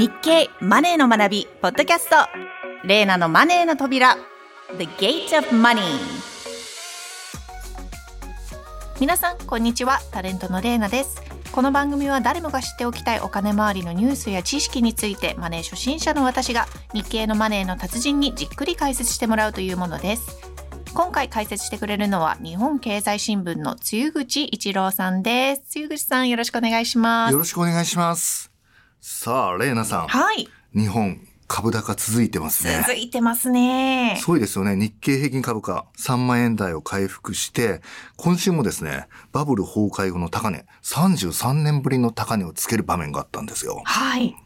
日経マネーの学びポッドキャスト。レーナのマネーの扉。The Gate of Money 皆さんこんにちは。タレントのレーナです。この番組は誰もが知っておきたいお金周りのニュースや知識についてマネー初心者の私が日経のマネーの達人にじっくり解説してもらうというものです。今回解説してくれるのは日本経済新聞の露口一郎さんです。露口さんよろしくお願いします。よろしくお願いします。さあ、レイナさん。はい日本株高続いてますね。続いてますねすごいですよね。日経平均株価3万円台を回復して、今週もですね、バブル崩壊後の高値、33年ぶりの高値をつける場面があったんですよ。はい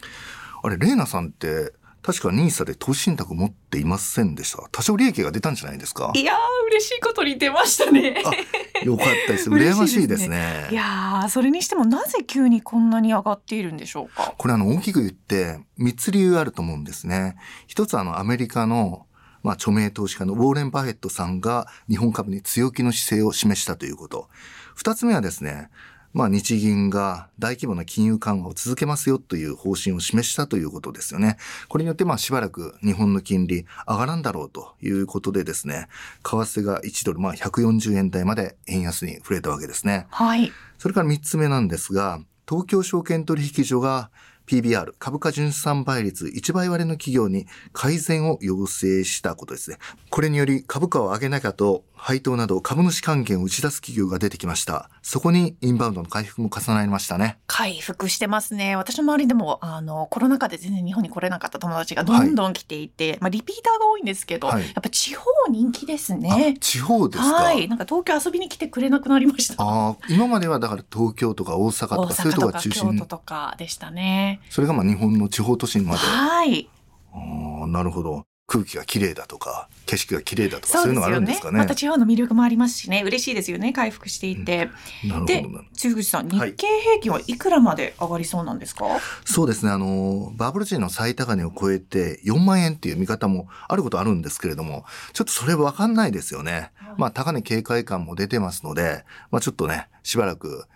あれ、レイナさんって、確か NISA で投資信託持っていませんでした。多少利益が出たんじゃないですか？いやー嬉しいことに出ましたねあ、よかったです。嬉しいですね羨ましいですね。いやーそれにしてもなぜ急にこんなに上がっているんでしょうか？これあの大きく言って3つ理由あると思うんですね。一つはあのアメリカのまあ著名投資家のウォーレン・バフェットさんが日本株に強気の姿勢を示したということ。二つ目はですね、まあ日銀が大規模な金融緩和を続けますよという方針を示したということですよね。これによってまあしばらく日本の金利上がらんだろうということでですね、為替が1ドルまあ140円台まで円安に触れたわけですね。はいそれから3つ目なんですが、東京証券取引所が PBR 株価純資産倍率1倍割れの企業に改善を要請したことですね。これにより株価を上げなきゃと配当など株主還元を打ち出す企業が出てきました。そこにインバウンドの回復も重なりましたね。回復してますね。私の周りでもあのコロナ禍で全然日本に来れなかった友達がどんどん来ていて、まあ、リピーターが多いんですけど、はい。やっぱ地方人気ですあね地方ですか、はい。なんか東京遊びに来てくれなくなりました。ああ今まではだから東京とか大阪と大かそういうとこが中心。とかでしたね。それがまあ日本の地方都心まで。はい。ああなるほど。空気が綺麗だとか、景色が綺麗だとか、そそうういうのがあるんですかね。また地方の魅力もありますしね嬉しいですよね回復していて、でなるほどなるほど。露口さん日はい経平均はいくらまで上がりそうなんですか、そうですね。あの、バブル時の最高値を超えて4万円っていう見方もあることあるんですけれども、ちょっとそれわかんないですよね。まあ、高値警戒感も出てますので、まあちょっとね、しばらく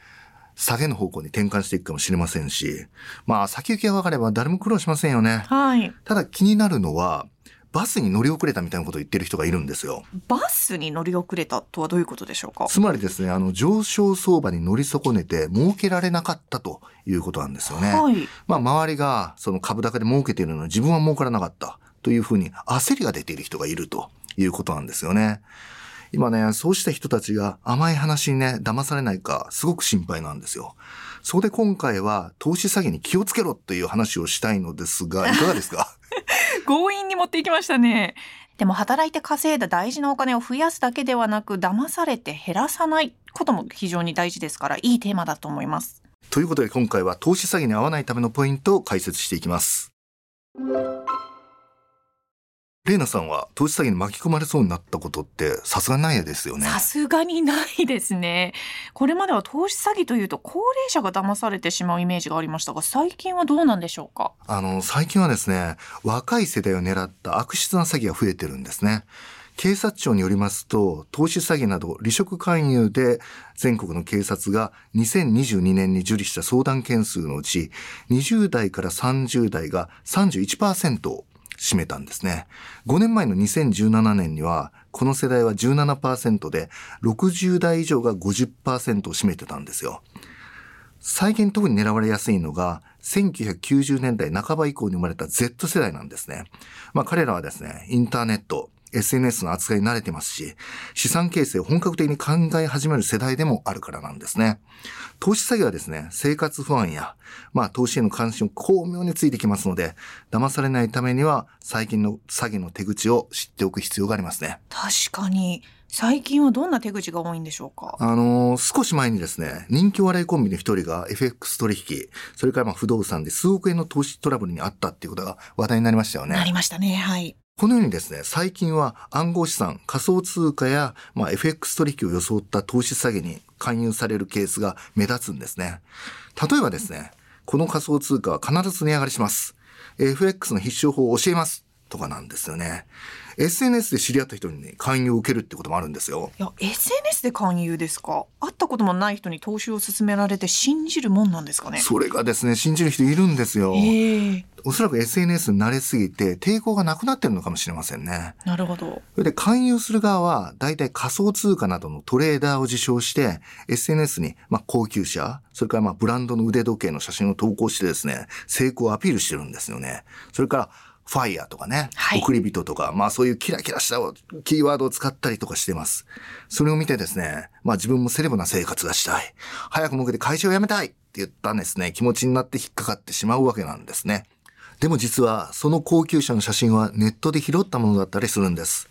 下げの方向に転換していくかもしれませんし、まあ先行きが分かれば誰も苦労しませんよね。はいただ気になるのは、バスに乗り遅れたみたいなことを言ってる人がいるんですよ。バスに乗り遅れたとはどういうことでしょうか？つまりですね、あの、上昇相場に乗り損ねて儲けられなかったということなんですよね。はいまあ、周りがその株高で儲けているのに自分は儲からなかったというふうに焦りが出ている人がいるということなんですよね。今ね、そうした人たちが甘い話にね、騙されないか、すごく心配なんですよ。そこで今回は投資詐欺に気をつけろという話をしたいのですが、いかがですか？強引に持っていきましたね。でも働いて稼いだ大事なお金を増やすだけではなく騙されて減らさないことも非常に大事ですからいいテーマだと思います。ということで今回は投資詐欺に合わないためのポイントを解説していきます。レイナさんは投資詐欺に巻き込まれそうになったことってさすがにないですよね。さすがにないですねこれまでは投資詐欺というと高齢者が騙されてしまうイメージがありましたが最近はどうなんでしょうか？あの、最近はですね、若い世代を狙った悪質な詐欺が増えてるんですね。警察庁によりますと、投資詐欺など離職勧誘で全国の警察が2022年に受理した相談件数のうち、20代から30代が31%を占めたんですね。5年前の2017年には、この世代は17%で、60代以上が50%を占めてたんですよ。最近特に狙われやすいのが、1990年代半ば以降に生まれた Z 世代なんですね。まあ彼らはですね、インターネット、SNS の扱いに慣れてますし、資産形成を本格的に考え始める世代でもあるからなんですね。投資詐欺はですね、生活不安や、まあ投資への関心を巧妙についてきますので、騙されないためには最近の詐欺の手口を知っておく必要がありますね。確かに最近はどんな手口が多いんでしょうか？あのー少し前にですね、人気お笑いコンビの一人が FX 取引、それからまあ不動産で数億円の投資トラブルにあったっていうことが話題になりましたよね。なりましたねはいこのようにですね、最近は暗号資産、仮想通貨や、まあ、FX 取引を装った投資詐欺に勧誘されるケースが目立つんですね。例えばですね、この仮想通貨は必ず値上がりします。FX の必勝法を教えます。とかなんですよね。SNS で知り合った人に、ね、勧誘を受けるってこともあるんですよ。いや SNS で勧誘ですか？会ったこともない人に投資を勧められて信じるもんなんですかね？それがですね、信じる人いるんですよ。ええおそらく SNS に慣れすぎて抵抗がなくなってるのかもしれませんね。なるほど。それで勧誘する側は大体仮想通貨などのトレーダーを自称して SNS にまあ高級車、それからまあブランドの腕時計の写真を投稿してですね、成功をアピールしてるんですよね。それからファイヤーとかね、はい送り人とか、まあそういうキラキラしたキーワードを使ったりとかしてます。それを見てですね、まあ自分もセレブな生活がしたい。早く儲けて会社を辞めたいって言ったんですね、気持ちになって引っかかってしまうわけなんですね。でも実はその高級車の写真はネットで拾ったものだったりするんです。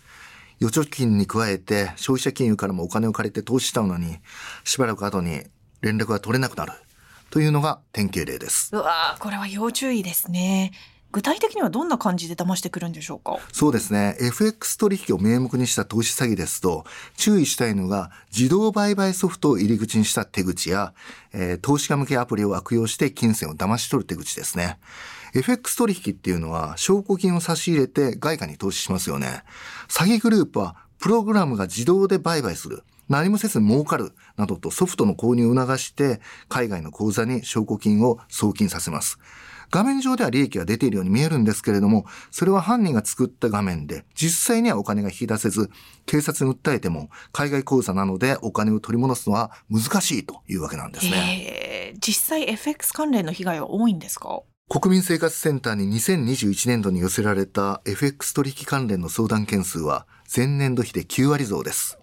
預貯金に加えて消費者金融からもお金を借りて投資したのに、しばらく後に連絡が取れなくなる。というのが典型例です。うわーこれは要注意ですね。具体的にはどんな感じで騙してくるんでしょうか？そうですね。FX 取引を名目にした投資詐欺ですと、注意したいのが自動売買ソフトを入り口にした手口や、えー投資家向けアプリを悪用して金銭を騙し取る手口ですね。FX 取引っていうのは証拠金を差し入れて外貨に投資しますよね。詐欺グループはプログラムが自動で売買する。何もせず儲かるなどとソフトの購入を促して海外の口座に証拠金を送金させます。画面上では利益が出ているように見えるんですけれども、それは犯人が作った画面で、実際にはお金が引き出せず、警察に訴えても、海外口座なのでお金を取り戻すのは難しいというわけなんですね。えー、実際 FX 関連の被害は多いんですか？国民生活センターに2021年度に寄せられた FX 取引関連の相談件数は前年度比で9割増です。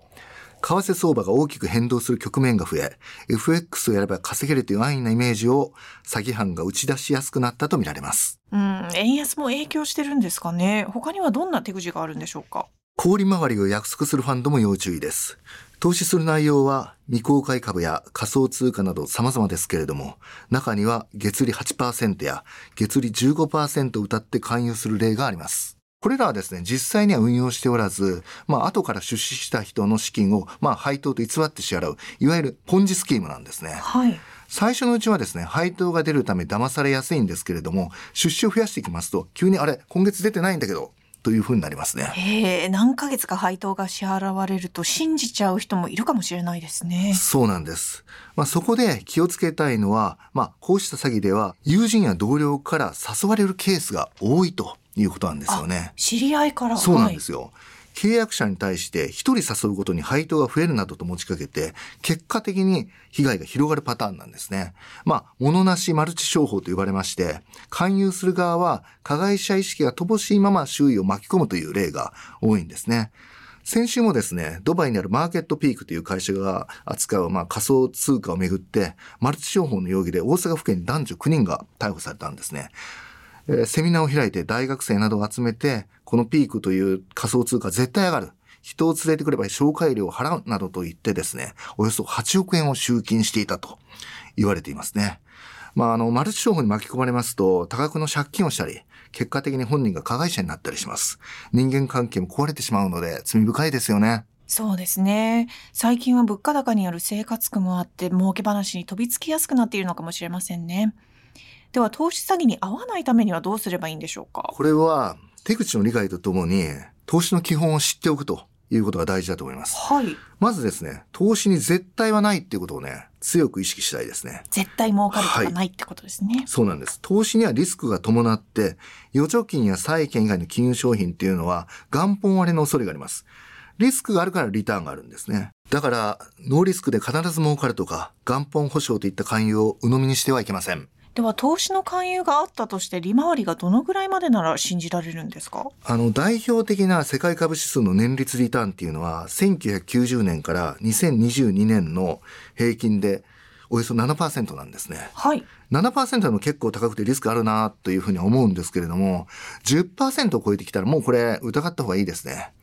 為替相場が大きく変動する局面が増え、FX をやれば稼げるという安易なイメージを詐欺犯が打ち出しやすくなったとみられます。うん、円安も影響してるんですかね他にはどんな手口があるんでしょうか？氷回りを約束するファンドも要注意です。投資する内容は未公開株や仮想通貨など様々ですけれども、中には月利8%や月利15%を謳って勧誘する例があります。これらはですね、実際には運用しておらず、まあ後から出資した人の資金をまあ配当と偽って支払う、いわゆるポンジスキームなんですね。はい。最初のうちはですね、配当が出るため騙されやすいんですけれども、出資を増やしていきますと、急にあれ、今月出てないんだけど、というふうになりますね。えー、何ヶ月か配当が支払われると信じちゃう人もいるかもしれないですね。そうなんです。まあ、そこで気をつけたいのは、まあ、こうした詐欺では、友人や同僚から誘われるケースが多いということなんですよね。知り合いからそうなんですよ。契約者に対して一人誘うことに配当が増えるなどと持ちかけて、結果的に被害が広がるパターンなんですね。まあ、物なしマルチ商法と呼ばれまして、勧誘する側は加害者意識が乏しいまま周囲を巻き込むという例が多いんですね。先週もですね、ドバイにあるマーケットピークという会社が扱う、まあ、仮想通貨をめぐって、マルチ商法の容疑で大阪府警に男女9人が逮捕されたんですね。えーセミナーを開いて大学生などを集めて、このピークという仮想通貨絶対上がる。人を連れてくれば紹介料を払うなどと言ってですね、およそ8億円を集金していたと言われていますね。まあ、あの、マルチ商法に巻き込まれますと、多額の借金をしたり、結果的に本人が加害者になったりします。人間関係も壊れてしまうので、罪深いですよね。そうですね。最近は物価高による生活苦もあって、儲け話に飛びつきやすくなっているのかもしれませんね。では、投資詐欺に遭わないためにはどうすればいいんでしょうか？これは、手口の理解とともに、投資の基本を知っておくということが大事だと思います。はい。まずですね、投資に絶対はないっていうことをね、強く意識したいですね。絶対儲かるとかないってことですね。そうなんです。投資にはリスクが伴って、預貯金や債券以外の金融商品っていうのは元本割れの恐れがあります。リスクがあるからリターンがあるんですね。だから、ノーリスクで必ず儲かるとか、元本保証といった勧誘を鵜呑みにしてはいけません。では、投資の勧誘があったとして、利回りがどのぐらいまでなら信じられるんですか？あの、代表的な世界株指数の年率リターンっていうのは、1990年から2022年の平均でおよそ7%なんですね。はい。7%の結構高くてリスクあるなというふうに思うんですけれども、10%を超えてきたらもうこれ疑った方がいいですね。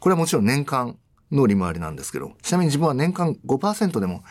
これはもちろん年間の利回りなんですけど、ちなみに自分は年間5%でも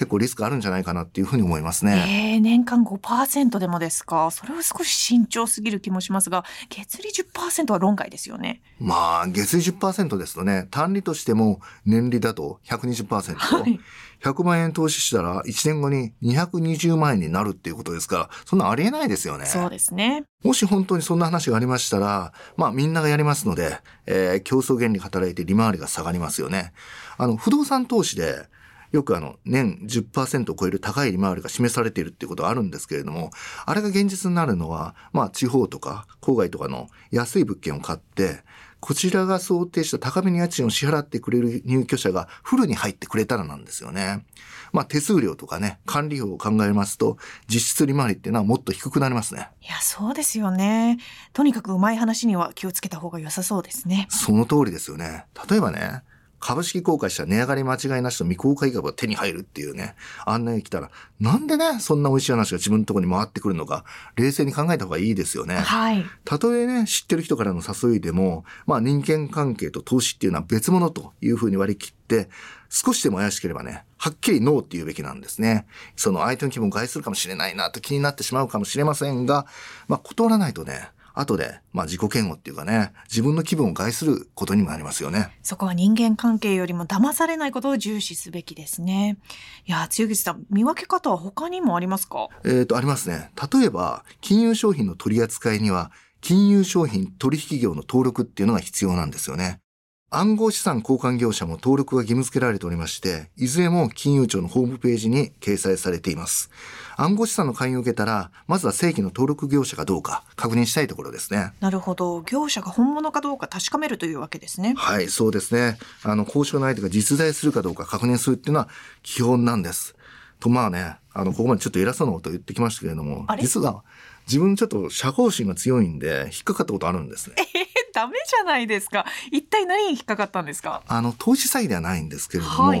結構リスクあるんじゃないかなっていうふうに思いますね。えー、年間5%でもですか？それは少し慎重すぎる気もしますが、月利10%は論外ですよね。まあ、月利10%ですとね、単利としても年利だと120%。はい100万円投資したら1年後に220万円になるっていうことですから、そんなありえないですよね。そうですね。もし本当にそんな話がありましたら、まあみんながやりますので、えー競争原理が働いて利回りが下がりますよね。あの、不動産投資でよくあの、年10%を超える高い利回りが示されているっていうことはあるんですけれども、あれが現実になるのは、まあ地方とか郊外とかの安い物件を買って、こちらが想定した高めの家賃を支払ってくれる入居者がフルに入ってくれたらなんですよね。まあ手数料とかね、管理費を考えますと、実質利回りっていうのはもっと低くなりますね。いや、そうですよね。とにかくうまい話には気をつけた方が良さそうですね。その通りですよね。例えばね、株式公開した値上がり間違いなしと未公開株が手に入るっていうね、案内が来たら、なんでね、そんな美味しい話が自分のところに回ってくるのか、冷静に考えた方がいいですよね。はい。たとえね、知ってる人からの誘いでも、まあ人間関係と投資っていうのは別物というふうに割り切って、少しでも怪しければね、はっきりノーって言うべきなんですね。その相手の気分を害するかもしれないなと気になってしまうかもしれませんが、まあ断らないとね、後で、まあ自己嫌悪っていうかね、自分の気分を害することにもなりますよね。そこは人間関係よりも騙されないことを重視すべきですね。いや、露口さん、見分け方は他にもありますか？えっ、ー、と、ありますね。例えば、金融商品の取り扱いには、金融商品取引業の登録っていうのが必要なんですよね。暗号資産交換業者も登録が義務付けられておりまして、いずれも金融庁のホームページに掲載されています。暗号資産の勧誘を受けたら、まずは正規の登録業者かどうか確認したいところですね。なるほど。業者が本物かどうか確かめるというわけですね。はい、そうですね。あの、交渉の相手が実在するかどうか確認するっていうのは基本なんです。と、まあね、あの、ここまでちょっと偉そうなことを言ってきましたけれども、実は自分ちょっと社交心が強いんで、引っかかったことあるんですね。ダメじゃないですか。一体何に引っかかったんですか？あの、投資詐欺ではないんですけれども、はい、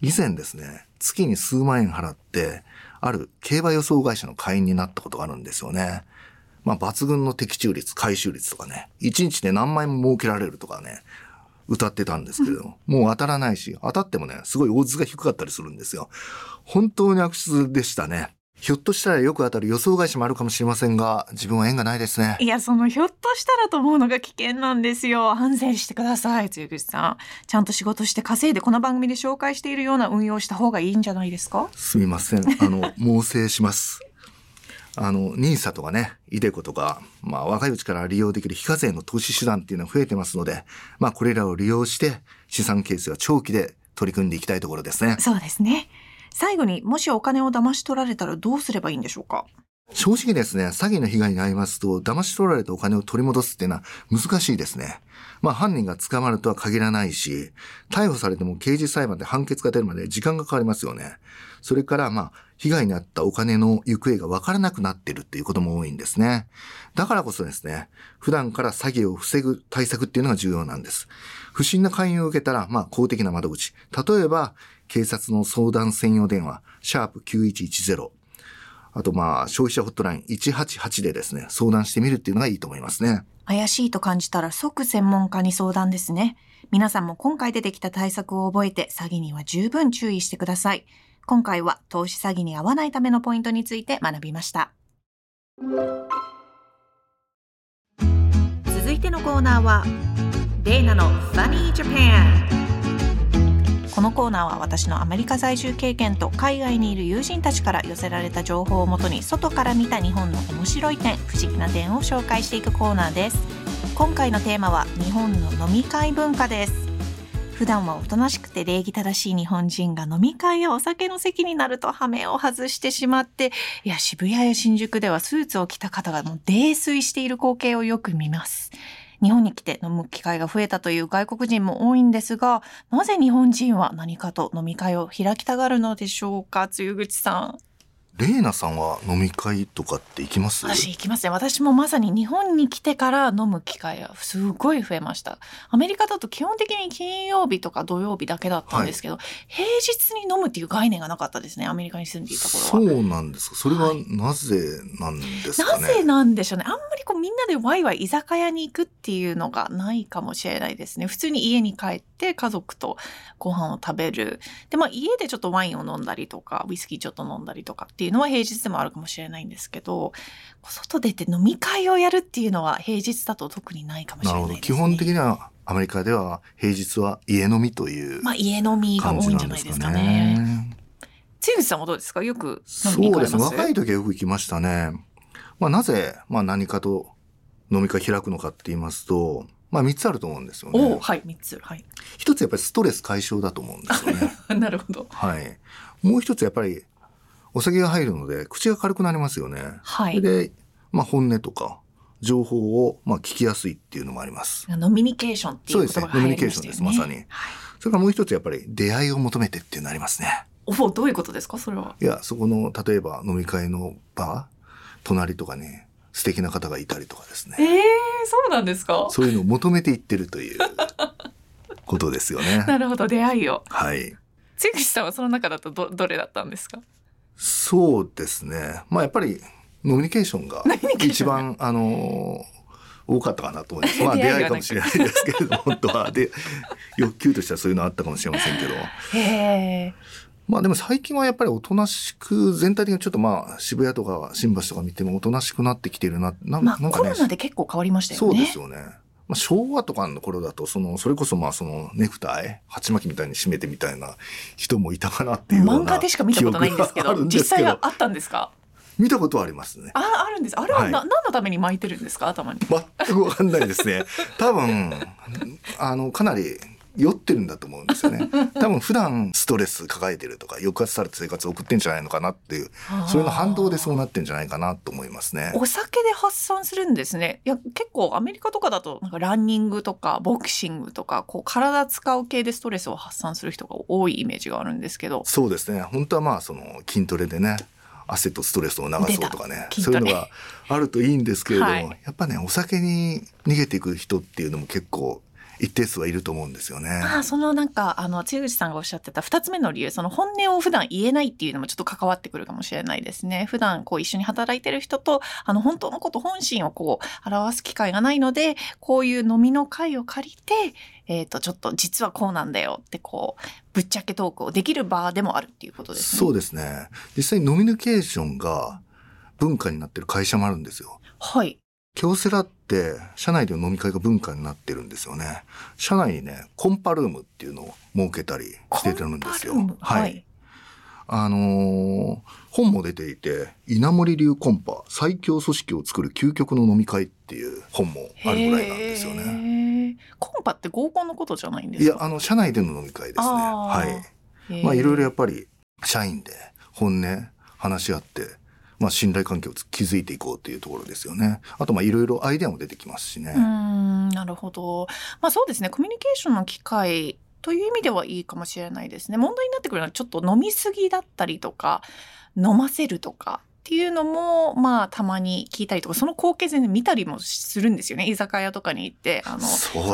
以前ですね、月に数万円払って、ある競馬予想会社の会員になったことがあるんですよね。まあ、抜群の的中率、回収率とかね、1日で何万円も儲けられるとかね、歌ってたんですけれども、もう当たらないし、当たってもね、すごいオッズが低かったりするんですよ。本当に悪質でしたね。ひょっとしたらよく当たる予想会社もあるかもしれませんが、自分は縁がないですね。いや、そのひょっとしたらと思うのが危険なんですよ。反省してください、露口さん。ちゃんと仕事して稼いでこの番組で紹介しているような運用した方がいいんじゃないですか？すみません。あの、猛省します。あの、ニーサとかね、イデコとか、まあ若いうちから利用できる非課税の投資手段っていうのは増えてますので、まあこれらを利用して資産形成は長期で取り組んでいきたいところですね。そうですね。最後にもしお金を騙し取られたらどうすればいいんでしょうか？正直ですね、詐欺の被害に遭いますと、騙し取られたお金を取り戻すっていうのは難しいですね。まあ犯人が捕まるとは限らないし、逮捕されても刑事裁判で判決が出るまで時間がかかりますよね。それからまあ、被害に遭ったお金の行方がわからなくなってるっていうことも多いんですね。だからこそですね、普段から詐欺を防ぐ対策っていうのが重要なんです。不審な勧誘を受けたら、まあ公的な窓口。例えば、警察の相談専用電話、シャープ9110。あとまあ、消費者ホットライン188でですね、相談してみるっていうのがいいと思いますね。怪しいと感じたら即専門家に相談ですね。皆さんも今回出てきた対策を覚えて詐欺には十分注意してください。今回は投資詐欺に遭わないためのポイントについて学びました。続いてのコーナーは、デイナの Funny Japan。このコーナーは私のアメリカ在住経験と海外にいる友人たちから寄せられた情報をもとに外から見た日本の面白い点不思議な点を紹介していくコーナーです。今回のテーマは日本の飲み会文化です。普段はおとなしくて礼儀正しい日本人が飲み会やお酒の席になると羽目を外してしまっていや渋谷や新宿ではスーツを着た方がもう泥酔している光景をよく見ます。日本に来て飲む機会が増えたという外国人も多いんですが、なぜ日本人は何かと飲み会を開きたがるのでしょうか、露口さん。レイナさんは飲み会とかって行きます？私行きますね。私もまさに日本に来てから飲む機会がすごい増えました。アメリカだと基本的に金曜日とか土曜日だけだったんですけど、はい、平日に飲むっていう概念がなかったですね。アメリカに住んでいた頃は。そうなんですか？それはなぜなんですかね、はい、なぜなんでしょうね。あんまりこうみんなでワイワイ居酒屋に行くっていうのがないかもしれないですね。普通に家に帰って家族とご飯を食べる。で、まあ家でちょっとワインを飲んだりとか、ウイスキーちょっと飲んだりとかっていうのは平日でもあるかもしれないんですけど、外出て飲み会をやるっていうのは平日だと特にないかもしれないですね。基本的にはアメリカでは平日は家飲みという、まあ家飲みが多いんじゃないですかね。つ口さんはどうですか？よくそうですね。若い時はよく行きましたね。まあなぜ、まあ何かと飲み会開くのかって言いますと、まあ3つあると思うんですよね。はい三つはい一つやっぱりストレス解消だと思うんですよね。なるほどはい。もう一つやっぱりお酒が入るので口が軽くなりますよね。はいで、まあ本音とか情報をまあ聞きやすいっていうのもあります。ノミニケーションっていう言葉がそうですねノミニケーションですまさにはいそれからもう一つやっぱり出会いを求めてっていうのありますね。おおどういうことですか？それはいや、そこの、例えば飲み会の場、隣とかに素敵な方がいたりとかですね。ええそうなんですか？そういうのを求めていってるということですよね。なるほど出会いをはい。つ口さんはその中だとどどれだったんですか？そうですね。まあやっぱりノミニケーションが一番、あの多かったかなと思います。まあ出会いが出会いかもしれないですけれども、本当は。で、欲求としてはそういうのあったかもしれませんけど。へえまあでも最近はやっぱりおとなしく、全体的にちょっとまあ渋谷とか新橋とか見てもおとなしくなってきてるな。なまあなんかねコロ、ナで結構変わりましたよそうねですよね。まあ、昭和とかの頃だと、その、それこそまあそのネクタイ、鉢巻きみたいに締めてみたいな人もいたかなっていうような漫画でしか見たことないんですけど実際はあったんですか？見たことはありますね。ああるんですあれははいな、何のために巻いてるんですか？頭に全くわかんないですね。多分、あの、かなり酔ってるんだと思うんですよね。多分普段ストレス抱えてるとか、抑圧された生活を送ってんじゃないのかなっていう、それの反動でそうなってんじゃないかなと思いますね。お酒で発散するんですね。いや結構アメリカとかだとなんかランニングとかボクシングとかこう体使う系でストレスを発散する人が多いイメージがあるんですけど。そうですね。本当はまあその筋トレでね、汗とストレスを流そうとかね、そういうのがあるといいんですけれども、はいやっぱね、お酒に逃げていく人っていうのも結構一定数はいると思うんですよね。ああそのなんかあの千口さんがおっしゃってた2つ目の理由その本音を普段言えないっていうのもちょっと関わってくるかもしれないですね普段こう一緒に働いてる人とあの本当のこと本心をこう表す機会がないのでこういう飲みの会を借りてえっ、とちょっと実はこうなんだよってこうぶっちゃけトークをできる場でもあるっていうことですね。そうですね。実際ノミニケーションが文化になってる会社もあるんですよ。はい。京セラって社内での飲み会が文化になってるんですよね。社内にね、コンパルームっていうのを設けたりしてるんですよ。はい。あのー本も出ていて、稲森流コンパ最強組織を作る究極の飲み会っていう本もあるぐらいなんですよね。ね。コンパって合コンのことじゃないんでいや。あの、社内での飲み会ですね。はい。まあ、いろいろやっぱり、社員で本音話し合って、まあ、信頼関係を築いていこうというところですよね。あと、まあ、いろいろアイデアも出てきますしね。うんなるほど。まあそうですね。コミュニケーションの機会という意味ではいいかもしれないですね。問題になってくるのはちょっと飲みすぎだったりとか、飲ませるとか。っていうのもまあたまに聞いたりとかその光景全然見たりもするんですよね居酒屋とかに行ってあのね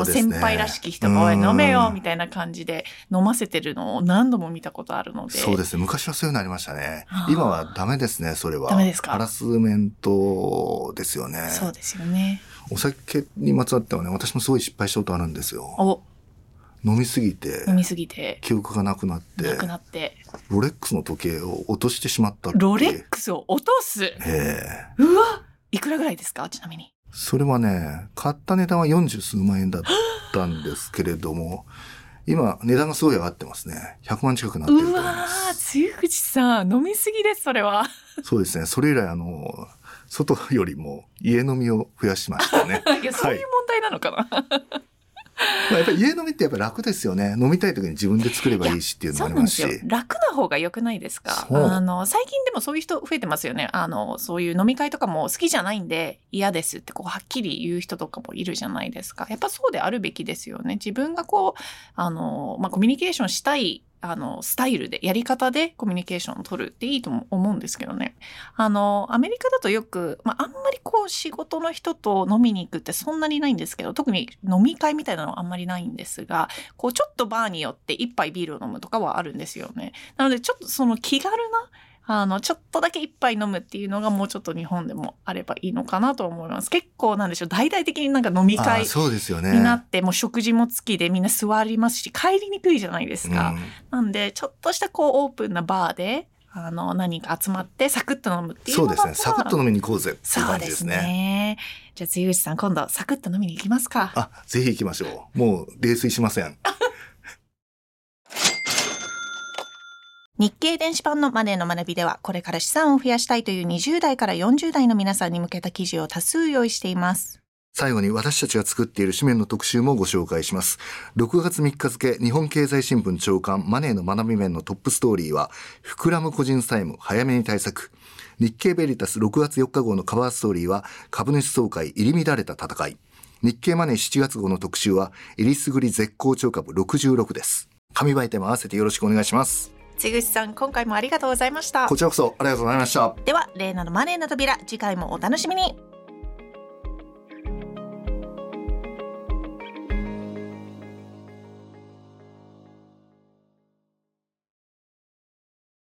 先輩らしき人が「おい飲めよ」うんみたいな感じで飲ませてるのを何度も見たことあるのでそうですね。昔はそういうのありましたね今はダメですね、それは。ダメですか？ハラスメントですよね。そうですよね。お酒にまつわってはね、私もすごい失敗したことあるんですよ。お飲みすぎて飲、みすぎて記憶がなくなってな、くなってロレックスの時計を落としてしまったロレックスを落とす？ええうわいくらぐらいですか？ちなみに。それはね、買った値段は40数万円だったんですけれども、今、値段がすごい上がってますね。100万近くなってるとう思いまわー、す。露口さん、飲みすぎです、それは。そうですね。それ以来、あの、外よりも家飲みを増やしましたね。いや、そういう問題なのかな。まあ、やっぱり家飲みってやっぱ楽ですよね。飲みたい時に自分で作ればいいしっていうのそもありますしすよ。。楽な方が良くないですか？あの、最近でもそういう人増えてますよね。あの、そういう飲み会とかも好きじゃないんで嫌ですってこうはっきり言う人とかもいるじゃないですか。やっぱそうであるべきですよね。自分がこう、あの、まあ、コミュニケーションしたい、あの、スタイルで、やり方でコミュニケーションを取るっていいと思うんですけどね。あの、アメリカだとよく、まあ、あんまりこう仕事の人と飲みに行くってそんなにないんですけど、特に飲み会みたいなのはあんまりないんですが、こうちょっとバーによって一杯ビールを飲むとかはあるんですよね。なのでちょっとその気軽な、あの、ちょっとだけ一杯飲むっていうのがもうちょっと日本でもあればいいのかなと思います。結構なんでしょう、大々的になんか飲みあ会あそうですよね。になって、もう食事も付きでみんな座りますし、帰りにくいじゃないですか。うんなんで、ちょっとしたこうオープンなバーで、あの、何人か集まってサクッと飲むっていうそうですね。サクッと飲みに行こうぜっていうそうで感じですすね。ね。じゃあ、露口さん、今度サクッと飲みに行きますか。あ、ぜひ行きましょう。もう泥酔しません。日経電子版のマネーの学びでは、これから資産を増やしたいという20代から40代の皆さんに向けた記事を多数用意しています。最後に私たちが作っている紙面の特集もご紹介します。6月3日付、日本経済新聞長官マネーの学び面のトップストーリーは、膨らむ個人債務、早めに対策。日経ベリタス6月4日号のカバーストーリーは、株主総会入り乱れた戦い。日経マネー7月号の特集は、えりすぐり絶好調株66です。紙媒体も合わせてよろしくお願いします。千口さん、今回もありがとうございました。こちらこそありがとうございました。では、例のマネーの扉、次回もお楽しみに。